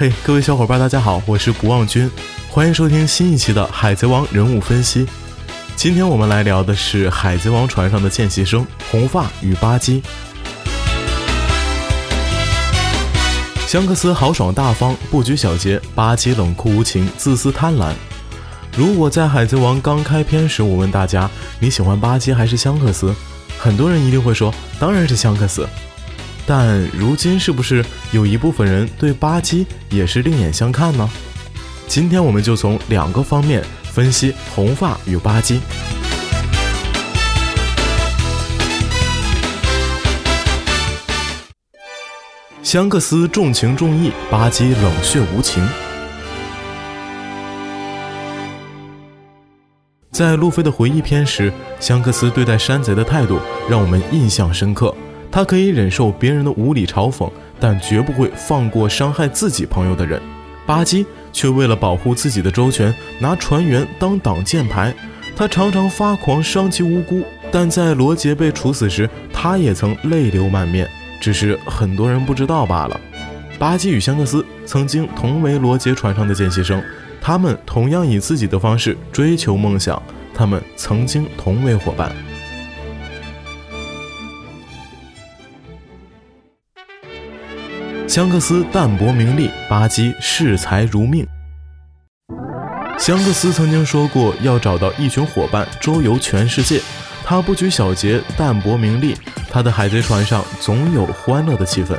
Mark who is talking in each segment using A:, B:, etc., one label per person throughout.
A: 嘿，各位小伙伴，大家好，我是不忘君，欢迎收听新一期的《海贼王人物分析》。今天我们来聊的是海贼王船上的见习生红发与巴基。香克斯豪爽大方，不拘小节；巴基冷酷无情，自私贪婪。如果在海贼王刚开篇时，我问大家你喜欢巴基还是香克斯，很多人一定会说当然是香克斯。但如今是不是有一部分人对巴基也是另眼相看呢？今天我们就从两个方面分析红发与巴基。香克斯重情重义，巴基冷血无情。在路飞的回忆篇时，香克斯对待山贼的态度让我们印象深刻。他可以忍受别人的无理嘲讽，但绝不会放过伤害自己朋友的人。巴基却为了保护自己的周全，拿船员当挡箭牌。他常常发狂，伤及无辜。但在罗杰被处死时，他也曾泪流满面，只是很多人不知道罢了。巴基与香克斯曾经同为罗杰船上的见习生，他们同样以自己的方式追求梦想，他们曾经同为伙伴。香克斯淡泊名利，巴基视财如命。香克斯曾经说过要找到一群伙伴，周游全世界。他不拘小节，淡泊名利，他的海贼船上总有欢乐的气氛。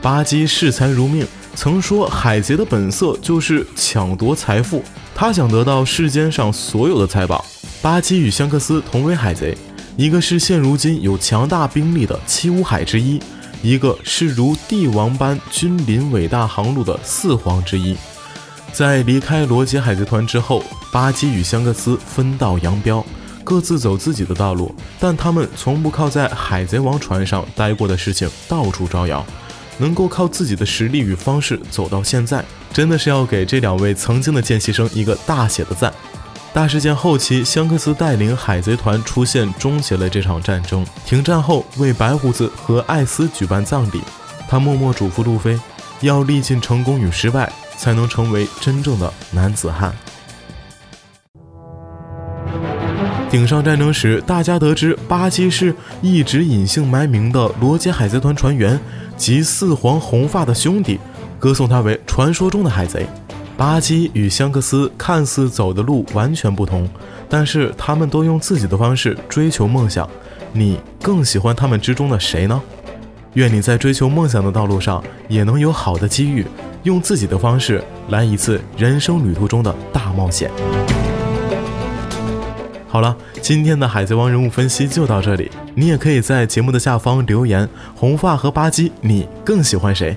A: 巴基视财如命，曾说海贼的本色就是抢夺财富，他想得到世间上所有的财宝。巴基与香克斯同为海贼，一个是现如今有强大兵力的七武海之一。一个是如帝王般君临伟大航路的四皇之一，在离开罗杰海贼团之后，巴基与香克斯分道扬镳，各自走自己的道路。但他们从不靠在海贼王船上待过的事情到处招摇，能够靠自己的实力与方式走到现在，真的是要给这两位曾经的见习生一个大写的赞。大事件后期，香克斯带领海贼团出现，终结了这场战争。停战后，为白胡子和艾斯举办葬礼。他默默嘱咐路飞，要历尽成功与失败，才能成为真正的男子汉。顶上战争时，大家得知巴基是一直隐姓埋名的罗杰海贼团船员及四皇红发的兄弟，歌颂他为传说中的海贼。巴基与香克斯看似走的路完全不同，但是他们都用自己的方式追求梦想。你更喜欢他们之中的谁呢？愿你在追求梦想的道路上也能有好的机遇，用自己的方式来一次人生旅途中的大冒险。好了，今天的海贼王人物分析就到这里。你也可以在节目的下方留言：红发和巴基，你更喜欢谁？